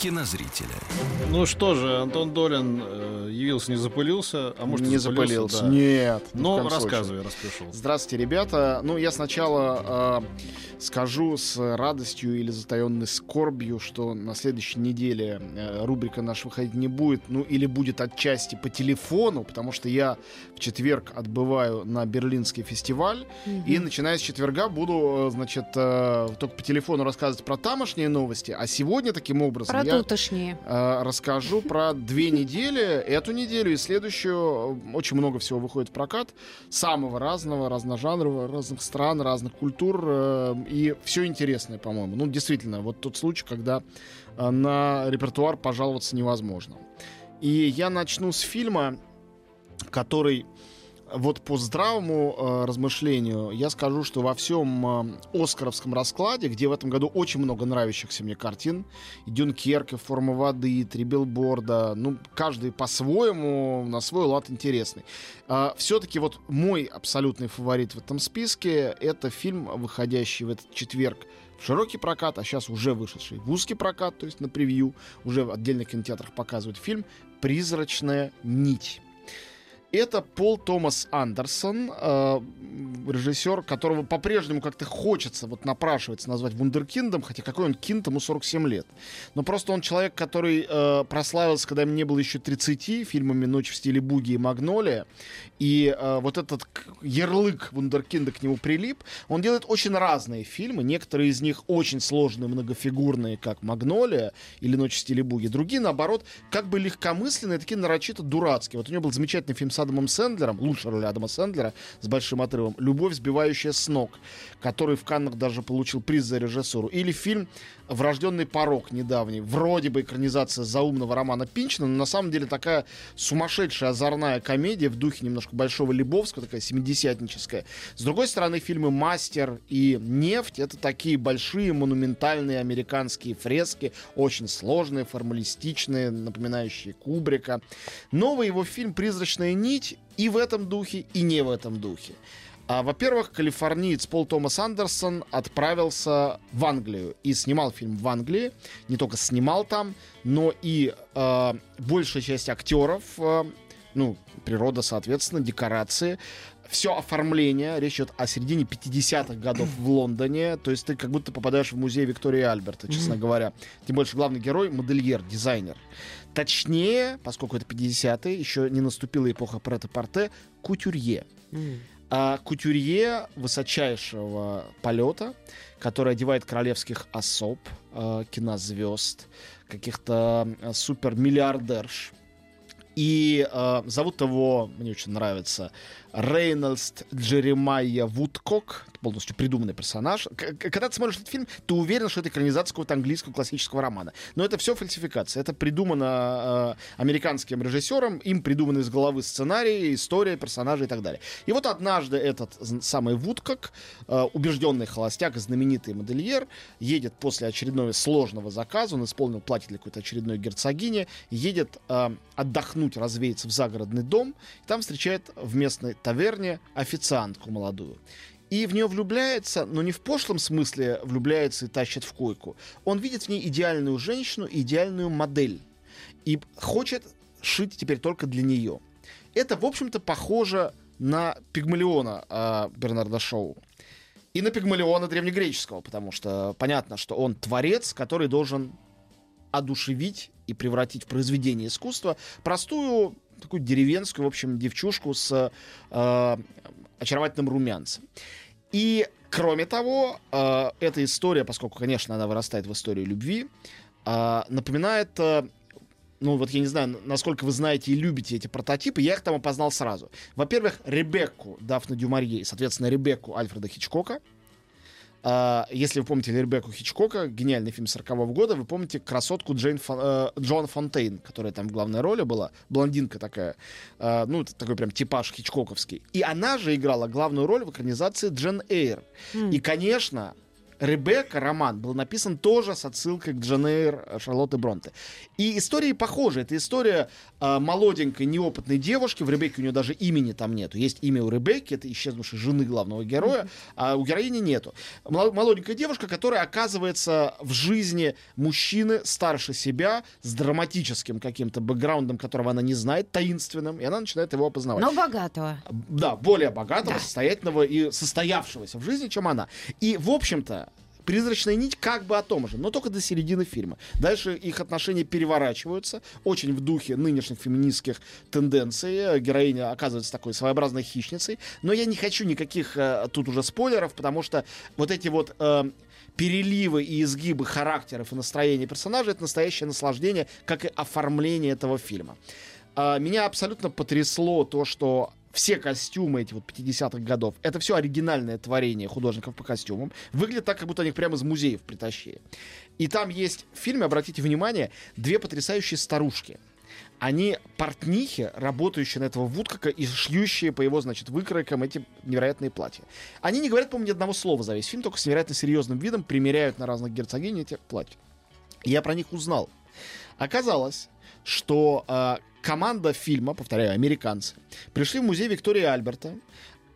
кинозрителя. Ну что же, Антон Долин э, явился, не запылился, а может не запылился. да. Нет. Но случае. рассказывай, раз пришел. Здравствуйте, ребята. Ну, я сначала э, скажу с радостью или затаенной скорбью, что на следующей неделе э, рубрика наша выходить не будет, ну, или будет отчасти по телефону, потому что я в четверг отбываю на Берлинский фестиваль, и начиная с четверга буду, э, значит, э, только по телефону рассказывать про тамошние новости, а сегодня таким образом Про я... Э, расскажу про две недели, эту неделю и следующую. Очень много всего выходит в прокат. Самого разного, разножанрового, разных стран, разных культур. э, И все интересное, по-моему. Ну, действительно, вот тот случай, когда э, на репертуар пожаловаться невозможно. И я начну с фильма, который вот по здравому э, размышлению я скажу, что во всем э, Оскаровском раскладе, где в этом году очень много нравящихся мне картин, и Дюнкерк, Форма воды, и Три билборда, ну, каждый по-своему, на свой лад интересный. все-таки вот мой абсолютный фаворит в этом списке это фильм, выходящий в этот четверг в широкий прокат, а сейчас уже вышедший в узкий прокат, то есть на превью, уже в отдельных кинотеатрах показывают фильм «Призрачная нить». Это Пол Томас Андерсон, э, режиссер, которого по-прежнему как-то хочется, вот напрашивается назвать вундеркиндом, хотя какой он кинд, ему 47 лет. Но просто он человек, который э, прославился, когда мне было еще 30, фильмами «Ночь в стиле буги» и «Магнолия». И э, вот этот ярлык вундеркинда к нему прилип. Он делает очень разные фильмы. Некоторые из них очень сложные, многофигурные, как «Магнолия» или «Ночь в стиле буги». Другие, наоборот, как бы легкомысленные, такие нарочито дурацкие. Вот у него был замечательный фильм с Адамом Сэндлером, лучшая роль Адама Сэндлера, с большим отрывом, «Любовь, сбивающая с ног», который в Каннах даже получил приз за режиссуру. Или фильм «Врожденный порог» недавний. Вроде бы экранизация заумного романа Пинчина, но на самом деле такая сумасшедшая озорная комедия в духе немножко Большого Лебовского, такая семидесятническая. С другой стороны, фильмы «Мастер» и «Нефть» — это такие большие монументальные американские фрески, очень сложные, формалистичные, напоминающие Кубрика. Новый его фильм «Призрачная нить» и в этом духе, и не в этом духе. А, во-первых, калифорниец Пол Томас Андерсон отправился в Англию и снимал фильм в Англии. Не только снимал там, но и э, большая часть актеров, э, ну, природа, соответственно, декорации, все оформление, речь идет о середине 50-х годов в Лондоне, то есть ты как будто попадаешь в музей Виктории Альберта, честно говоря. Тем больше главный герой — модельер, дизайнер. Точнее, поскольку это 50-е, еще не наступила эпоха прет-а-порте, кутюрье. А кутюрье высочайшего полета, который одевает королевских особ, э, кинозвезд, каких-то э, супермиллиардерш. И э, зовут его, мне очень нравится, Рейнольдс Джеремайя Вудкок. Полностью придуманный персонаж. Когда ты смотришь этот фильм, ты уверен, что это экранизация какого-то английского классического романа. Но это все фальсификация. Это придумано э, американским режиссером, им придуманы из головы сценарии, история, персонажи и так далее. И вот однажды этот самый Вудкок, э, убежденный холостяк и знаменитый модельер, едет после очередного сложного заказа, он исполнил платье для какой-то очередной герцогини, едет э, отдохнуть, развеяться в загородный дом, и там встречает в местной таверне официантку молодую. И в нее влюбляется, но не в пошлом смысле влюбляется и тащит в койку. Он видит в ней идеальную женщину, идеальную модель. И хочет шить теперь только для нее. Это, в общем-то, похоже на Пигмалиона э, Бернарда Шоу. И на Пигмалиона древнегреческого, потому что понятно, что он творец, который должен одушевить и превратить в произведение искусства простую такую деревенскую, в общем, девчушку с э, очаровательным румянцем. И, кроме того, э, эта история, поскольку, конечно, она вырастает в историю любви, э, напоминает э, ну вот я не знаю, насколько вы знаете и любите эти прототипы, я их там опознал сразу. Во-первых, Ребекку Дафна Дюмарье, соответственно, Ребекку Альфреда Хичкока. А, если вы помните Ребекку Хичкока, гениальный фильм 40 года, вы помните красотку Джейн Фон, э, Джон Фонтейн, которая там в главной роли была, блондинка такая, э, ну, такой прям типаж хичкоковский. И она же играла главную роль в экранизации Джен Эйр. М. И, конечно, Ребекка, роман, был написан тоже с отсылкой к Джен Эйр э, Шарлотты Бронте. И истории похожи. Это история э, молоденькой, неопытной девушки. В Ребекке у нее даже имени там нету. Есть имя у Ребекки, это исчезнувшей жены главного героя, а у героини нету. Мол- Молоденькая девушка, которая оказывается в жизни мужчины старше себя, с драматическим каким-то бэкграундом, которого она не знает, таинственным, и она начинает его опознавать. Но богатого. Да, более богатого, Да. состоятельного и состоявшегося в жизни, чем она. И, в общем-то, Призрачная нить как бы о том же, но только до середины фильма. Дальше их отношения переворачиваются, очень в духе нынешних феминистских тенденций. Э, Героиня оказывается такой своеобразной хищницей. Но я не хочу никаких э, тут уже спойлеров, потому что вот эти вот э, переливы и изгибы характеров и настроения персонажей это настоящее наслаждение, как и оформление этого фильма. А, Меня абсолютно потрясло то, что все костюмы эти вот 50-х годов, это все оригинальное творение художников по костюмам. Выглядит так, как будто они прямо из музеев притащили. И там есть в фильме, обратите внимание, две потрясающие старушки. Они портнихи, работающие на этого Вудкока и шьющие по его, значит, выкройкам эти невероятные платья. Они не говорят, по-моему, ни одного слова за весь фильм, только с невероятно серьезным видом примеряют на разных герцогинь эти платья. Я про них узнал. Оказалось, что э, команда фильма, повторяю, американцы, пришли в музей Виктории Альберта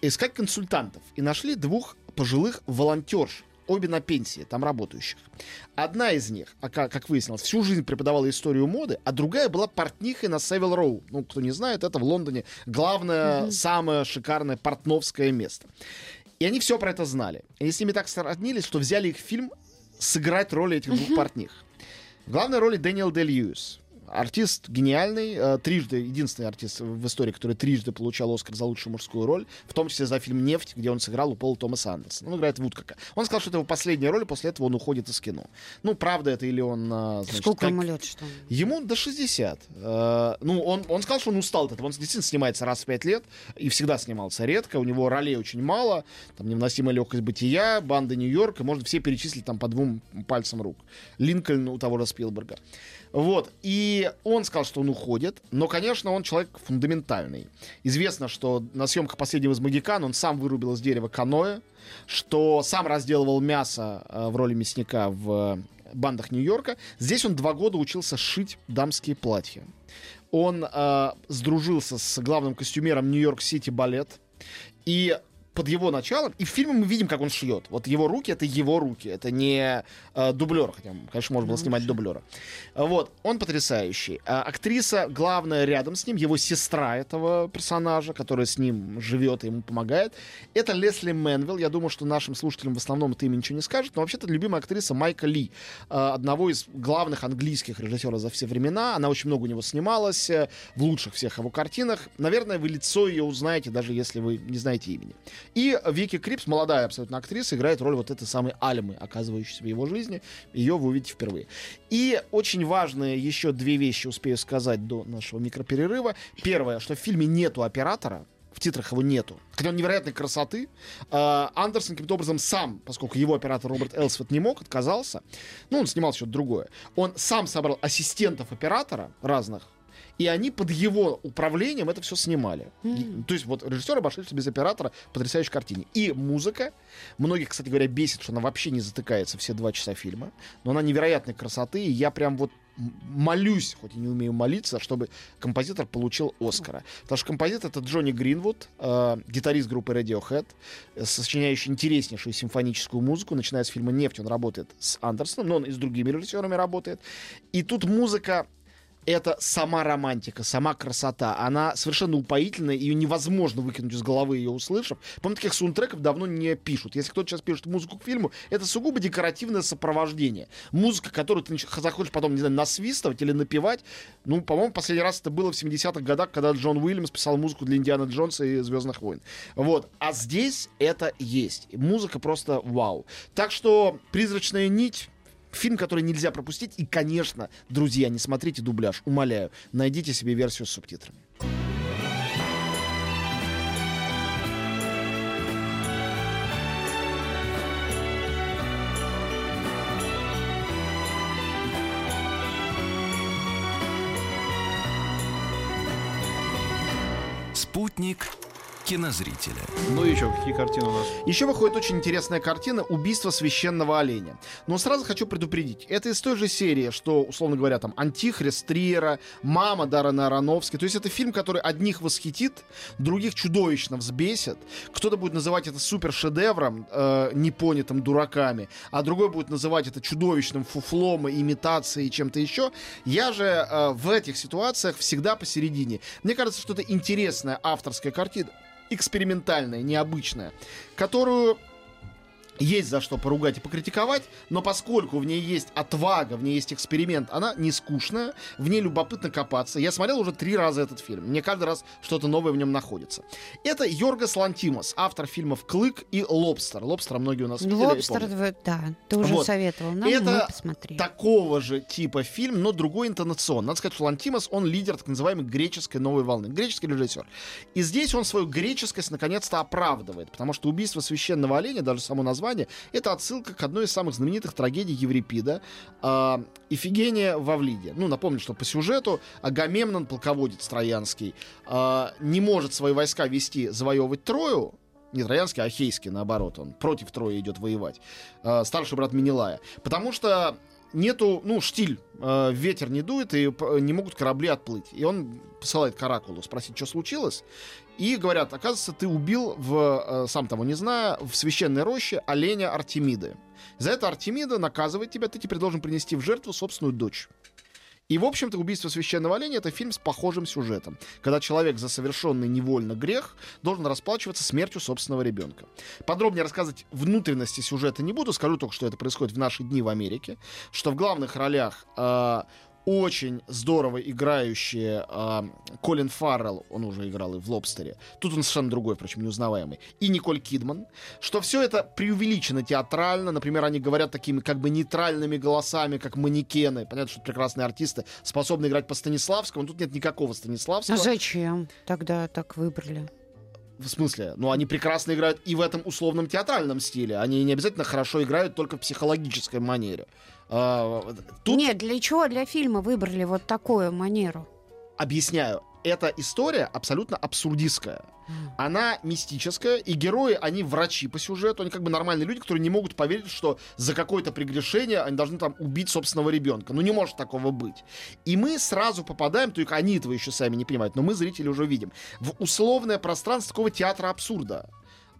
искать консультантов и нашли двух пожилых волонтерш, обе на пенсии, там работающих. Одна из них, а как, выяснилось, всю жизнь преподавала историю моды, а другая была портнихой на Севил Роу. Ну, кто не знает, это в Лондоне главное, самое шикарное портновское место. И они все про это знали. Они с ними так сроднились, что взяли их в фильм сыграть роли этих двух портних. В главной роли Дэниел Де Льюис. Артист гениальный, э, трижды, единственный артист в истории, который трижды получал Оскар за лучшую мужскую роль, в том числе за фильм «Нефть», где он сыграл у Пола Томаса Андерсона. Он играет Вудкока. Он сказал, что это его последняя роль, и после этого он уходит из кино. Ну, правда это или он... э, значит, Сколько как- ему лет, что ли? Ему до 60. Э, ну, он, он сказал, что он устал от этого. Он действительно снимается раз в 5 лет и всегда снимался редко. У него ролей очень мало. Там невыносимая легкость бытия, банда Нью-Йорк. И можно все перечислить там по двум пальцам рук. Линкольн у того же Спилберга. Вот. И он сказал, что он уходит. Но, конечно, он человек фундаментальный. Известно, что на съемках последнего из Магикан он сам вырубил из дерева каноэ, что сам разделывал мясо э, в роли мясника в э, бандах Нью-Йорка. Здесь он два года учился шить дамские платья. Он э, сдружился с главным костюмером Нью-Йорк-Сити балет. И под его началом, и в фильме мы видим, как он шьет. Вот его руки это его руки, это не э, дублер, хотя, конечно, можно было снимать дублера. Вот, он потрясающий. А актриса, главная рядом с ним, его сестра этого персонажа, которая с ним живет и ему помогает, это Лесли Мэнвилл. Я думаю, что нашим слушателям в основном это имя ничего не скажет, но вообще-то любимая актриса Майка Ли, э, одного из главных английских режиссеров за все времена. Она очень много у него снималась э, в лучших всех его картинах. Наверное, вы лицо ее узнаете, даже если вы не знаете имени. И Вики Крипс, молодая абсолютно актриса, играет роль вот этой самой Альмы, оказывающейся в его жизни. Ее вы увидите впервые. И очень важные еще две вещи успею сказать до нашего микроперерыва. Первое, что в фильме нету оператора, в титрах его нету. Хотя он невероятной красоты. А, Андерсон каким-то образом сам, поскольку его оператор Роберт Элсвет не мог, отказался. Ну, он снимал что-то другое. Он сам собрал ассистентов оператора разных, и они под его управлением это все снимали. И- то есть вот режиссер обошелся без оператора в потрясающей картине. И музыка. Многих, кстати говоря, бесит, что она вообще не затыкается все два часа фильма. Но она невероятной красоты. И я прям вот молюсь, хоть и не умею молиться, чтобы композитор получил Оскара. Потому что композитор это Джонни Гринвуд, э, гитарист группы Radiohead, э, сочиняющий интереснейшую симфоническую музыку. Начиная с фильма «Нефть» он работает с Андерсоном, но он и с другими режиссерами работает. И тут музыка это сама романтика, сама красота. Она совершенно упоительная, ее невозможно выкинуть из головы, ее услышав. По-моему, таких саундтреков давно не пишут. Если кто-то сейчас пишет музыку к фильму, это сугубо декоративное сопровождение. Музыка, которую ты захочешь потом, не знаю, насвистывать или напевать. Ну, по-моему, последний раз это было в 70-х годах, когда Джон Уильямс писал музыку для Индиана Джонса и Звездных войн. Вот. А здесь это есть. Музыка просто вау. Так что «Призрачная нить» Фильм, который нельзя пропустить. И, конечно, друзья, не смотрите дубляж. Умоляю, найдите себе версию с субтитрами. Спутник кинозрителя. Ну и еще, какие картины у нас? Еще выходит очень интересная картина «Убийство священного оленя». Но сразу хочу предупредить, это из той же серии, что, условно говоря, там «Антихрист» Триера, «Мама» Даррена Аронофски. То есть это фильм, который одних восхитит, других чудовищно взбесит. Кто-то будет называть это супер-шедевром, э, непонятым дураками, а другой будет называть это чудовищным фуфлом, имитацией и чем-то еще. Я же э, в этих ситуациях всегда посередине. Мне кажется, что это интересная авторская картина экспериментальная, необычная, которую есть за что поругать и покритиковать, но поскольку в ней есть отвага, в ней есть эксперимент, она не скучная, в ней любопытно копаться. Я смотрел уже три раза этот фильм. Мне каждый раз что-то новое в нем находится. Это Йоргас Лантимос, автор фильмов «Клык» и «Лобстер». «Лобстера» многие у нас видели Лобстер, да, ты уже Вот. советовал нам, Это мы посмотрели. такого же типа фильм, но другой интонацион. Надо сказать, что Лантимос, он лидер так называемой греческой новой волны. Греческий режиссер. И здесь он свою греческость наконец-то оправдывает, потому что убийство священного оленя, даже само название, это отсылка к одной из самых знаменитых трагедий Еврипида э, Ифигения в Авлиде. Ну, напомню, что по сюжету Агамемнон, полководец троянский, э, не может свои войска вести завоевывать Трою, не троянский, а ахейский, наоборот. Он против Трои идет воевать. Э, старший брат Менелая. Потому что нету, ну, штиль, э, ветер не дует, и не могут корабли отплыть. И он посылает к Оракулу спросить, что случилось. И говорят, оказывается, ты убил, в, э, сам того не зная, в священной роще оленя Артемиды. За это Артемида наказывает тебя, ты теперь должен принести в жертву собственную дочь. И, в общем-то, «Убийство священного оленя» — это фильм с похожим сюжетом, когда человек за совершенный невольно грех должен расплачиваться смертью собственного ребенка. Подробнее рассказывать внутренности сюжета не буду, скажу только, что это происходит в наши дни в Америке, что в главных ролях э, очень здорово играющие э, Колин Фаррелл, он уже играл и в «Лобстере», тут он совершенно другой, впрочем, неузнаваемый, и Николь Кидман, что все это преувеличено театрально, например, они говорят такими как бы нейтральными голосами, как манекены, понятно, что прекрасные артисты способны играть по Станиславскому, тут нет никакого А Станиславского. зачем тогда так выбрали? В смысле? Ну, они прекрасно играют и в этом условном театральном стиле. Они не обязательно хорошо играют только в психологической манере. А, Тут Нет, для чего для фильма выбрали вот такую манеру? объясняю. Эта история абсолютно абсурдистская. Она мистическая, и герои, они врачи по сюжету, они как бы нормальные люди, которые не могут поверить, что за какое-то прегрешение они должны там убить собственного ребенка. Ну не может такого быть. И мы сразу попадаем, только они этого еще сами не понимают, но мы, зрители, уже видим, в условное пространство такого театра абсурда.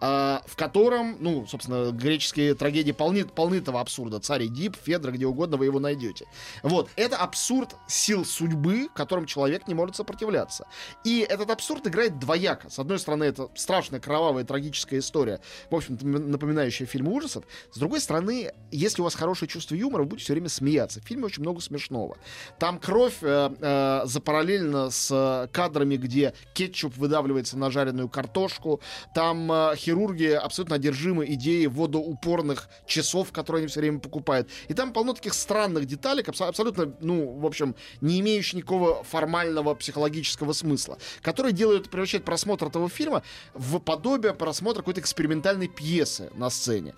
А, в котором, ну, собственно, греческие трагедии полны, полны этого абсурда. Царь Эдип, Федра, где угодно вы его найдете. Вот, это абсурд сил судьбы, которым человек не может сопротивляться. И этот абсурд играет двояко. С одной стороны, это страшная, кровавая, трагическая история, в общем-то, м- напоминающая фильмы ужасов. С другой стороны, если у вас хорошее чувство юмора, вы будете все время смеяться. В фильме очень много смешного. Там кровь э, э, запараллельно с э, кадрами, где кетчуп выдавливается на жареную картошку. Там э, хирурги абсолютно одержимы идеей водоупорных часов, которые они все время покупают. И там полно таких странных деталек, абсо- абсолютно, ну, в общем, не имеющих никакого формального психологического смысла, которые делают, превращают просмотр этого фильма в подобие просмотра какой-то экспериментальной пьесы на сцене.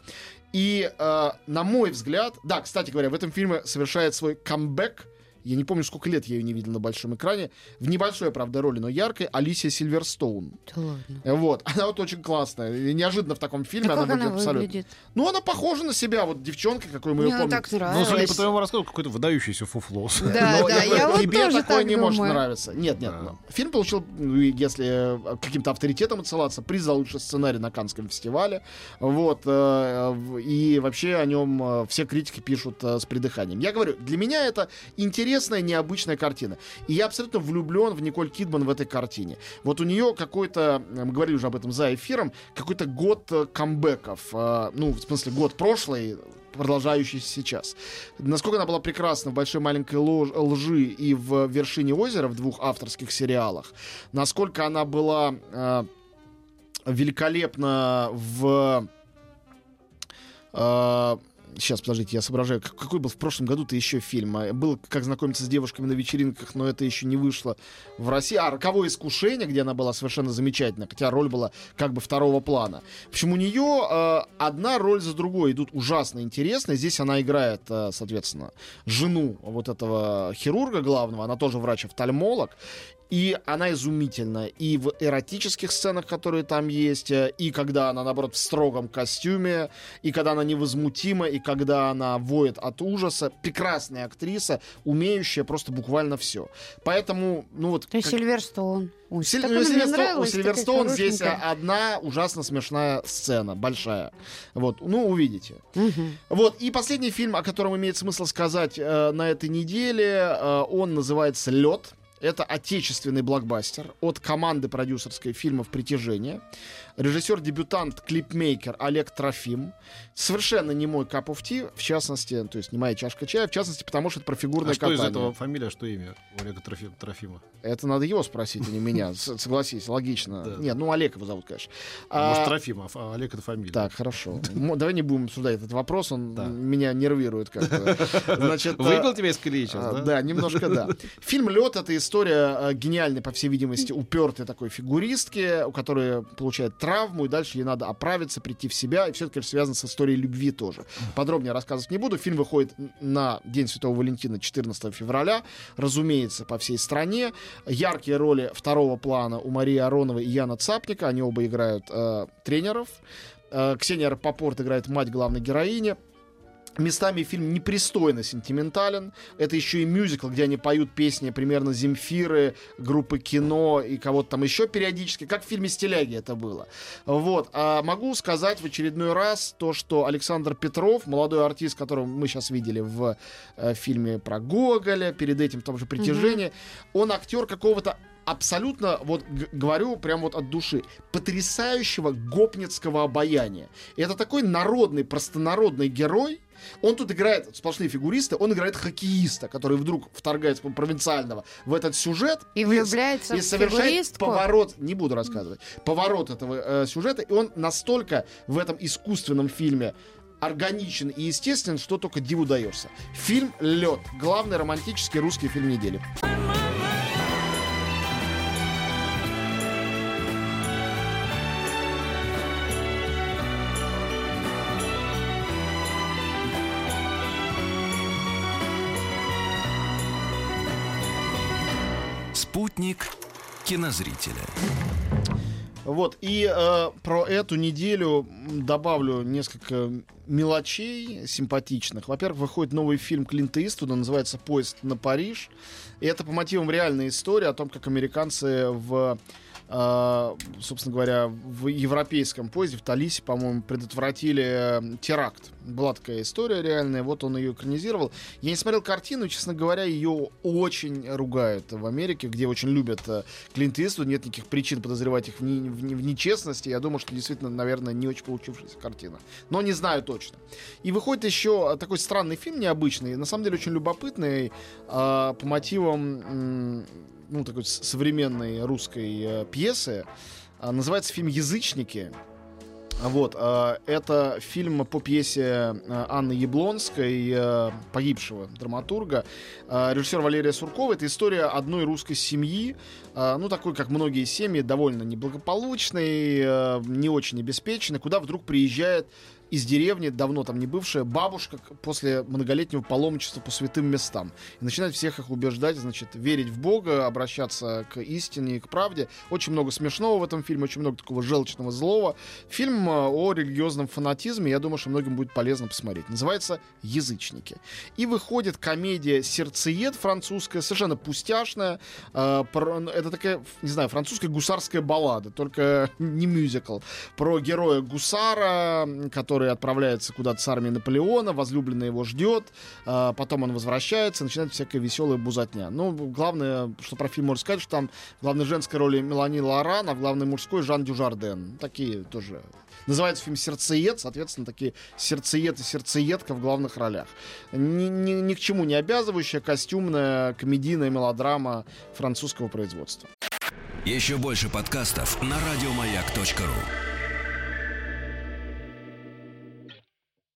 И, э, на мой взгляд, да, кстати говоря, в этом фильме совершает свой камбэк, я не помню, сколько лет я ее не видел на большом экране, в небольшой, правда, роли, но яркой, Алисия Сильверстоун. Да ладно. Вот, она вот очень классная. И неожиданно в таком фильме Да она как она выглядит абсолютно. выглядит? Ну, она похожа на себя, вот девчонка, какой мы ее Мне она помним. так Ну, судя нравилась. по твоему рассказу, какой-то выдающийся фуфло. Да, Но да, я я вот тебе тоже такое так не может думаю. нравиться. Нет, нет. Да. ну, Фильм получил, ну, если э, каким-то авторитетом отсылаться, приз за лучший сценарий на Каннском фестивале. Вот. э, И вообще о нем э, все критики пишут э, с придыханием. Я говорю, для меня это интересная, необычная картина. И я абсолютно влюблен в Николь Кидман в этой картине. Вот у нее какой-то, э, мы говорили уже об этом за эфиром, какой-то год э, камбэков. э, Ну, в смысле, год прошлый, продолжающийся сейчас. Насколько она была прекрасна в «Большой маленькой лож- лжи» и в «Вершине озера» в двух авторских сериалах. Насколько она была великолепна в... Сейчас, подождите, я соображаю. Какой был в прошлом году-то еще фильм? А, Был «Как знакомиться с девушками на вечеринках», но это еще не вышло в России. А «Роковое искушение», где она была совершенно замечательна, хотя роль была как бы второго плана. В общем, у нее э, одна роль за другой идут ужасно интересные. Здесь она играет, э, соответственно, жену вот этого хирурга главного. Она тоже врач-офтальмолог. И она изумительна. И в эротических сценах, которые там есть, э, и когда она, наоборот, в строгом костюме, и когда она невозмутима, и когда она воет от ужаса. Прекрасная актриса, умеющая просто буквально все. Поэтому, ну вот... То есть как- Сильверстоун. Силь- у она мне Сильверсто- у Сильверстоун здесь одна ужасно смешная сцена, большая. Вот, ну, увидите. Мгм. Вот, и последний фильм, о котором имеет смысл сказать э, на этой неделе, э, он называется «Лед». Это отечественный блокбастер от команды продюсерской фильмов «Притяжение». Режиссер-дебютант, клипмейкер Олег Трофим. Совершенно не мой cup of tea, в частности, то есть не моя чашка чая, в частности, потому что это про фигурное А что из катание. этого фамилия, что имя у Олега Трофи- Трофима? Это надо его спросить, а не меня. Согласись, логично. Да. Нет, ну Олег его зовут, конечно. Может, А, Трофимов, а Олег это фамилия. Так, хорошо. Давай не будем обсуждать этот вопрос, он меня нервирует как-то. Выбил а, тебя из колеи сейчас, а, да? Да, немножко да. Фильм Лед это история а, гениальной, по всей видимости, упертой такой фигуристки, у которой получает травму, и дальше ей надо оправиться, прийти в себя. И все это, конечно, связано с историей любви тоже. Подробнее рассказывать не буду. Фильм выходит на День Святого Валентина 14 февраля. Разумеется, по всей стране. Яркие роли второго плана у Марии Ароновой и Яна Цапника. Они оба играют э, тренеров. Э, Ксения Рапопорт играет мать главной героини. Местами фильм непристойно сентиментален. Это еще и мюзикл, где они поют песни примерно Земфиры, группы кино и кого-то там еще периодически, как в фильме «Стиляги» это было. Вот. А могу сказать в очередной раз то, что Александр Петров, молодой артист, которого мы сейчас видели в э, фильме про Гоголя, перед этим в том же «Притяжении», он актер какого-то абсолютно, вот говорю прям вот от души, потрясающего гопницкого обаяния. И это такой народный, простонародный герой, он тут играет сплошные фигуристы, он играет хоккеиста, который вдруг вторгается провинциального в этот сюжет И влюбляется и в совершает фигуристку. поворот, не буду рассказывать, поворот этого э, сюжета, и он настолько в этом искусственном фильме органичен и естествен, что только диву даешься. Фильм «Лед». Главный романтический русский фильм недели. Спутник кинозрителя. Вот, и э, про эту неделю добавлю несколько мелочей симпатичных. Во-первых, выходит новый фильм Клинта Иствуда, называется «Поезд на Париж». И это по мотивам реальной истории о том, как американцы в э, собственно говоря, в европейском поезде, в Талисе, по-моему, предотвратили э, теракт. Была такая история реальная, вот он ее экранизировал. Я не смотрел картину, честно говоря, ее очень ругают в Америке, где очень любят э, Клинт Иствуд, нет никаких причин подозревать их в, не- в не- в нечестности. Я думаю, что действительно, наверное, не очень получившаяся картина. Но не знаю точно. И выходит еще такой странный фильм необычный, на самом деле очень любопытный, э, по мотивам ну, такой современной русской э, пьесы. А, называется фильм «Язычники». А Вот, э, это фильм по пьесе э, Анны Яблонской, э, погибшего драматурга. Э, режиссер Валерия Суркова. Это история одной русской семьи, ну, такой, как многие семьи, довольно неблагополучной, не очень обеспеченной, куда вдруг приезжает из деревни, давно там не бывшая, бабушка после многолетнего паломничества по святым местам. И начинает всех их убеждать, значит, верить в Бога, обращаться к истине и к правде. Очень много смешного в этом фильме, очень много такого желчного злого. Фильм э, о религиозном фанатизме, я думаю, что многим будет полезно посмотреть. Называется «Язычники». И выходит комедия «Сердцеед» французская, совершенно пустяшная. Э, Это такая, не знаю, французская гусарская баллада, только не мюзикл. Про героя гусара, м, который отправляется куда-то с армией Наполеона, возлюбленная его ждет, а, потом он возвращается, начинает всякая веселая бузатня. Ну, главное, что про фильм можно сказать, что там в главной женской роли Мелани Лоран, а в главной мужской Жан Дюжарден. Такие тоже. Называется фильм «Сердцеед», соответственно, такие сердцеед и сердцеедка в главных ролях. Ни, ни- ни к чему не обязывающая костюмная комедийная мелодрама французского производства. Еще больше подкастов на радиомаяк.ру.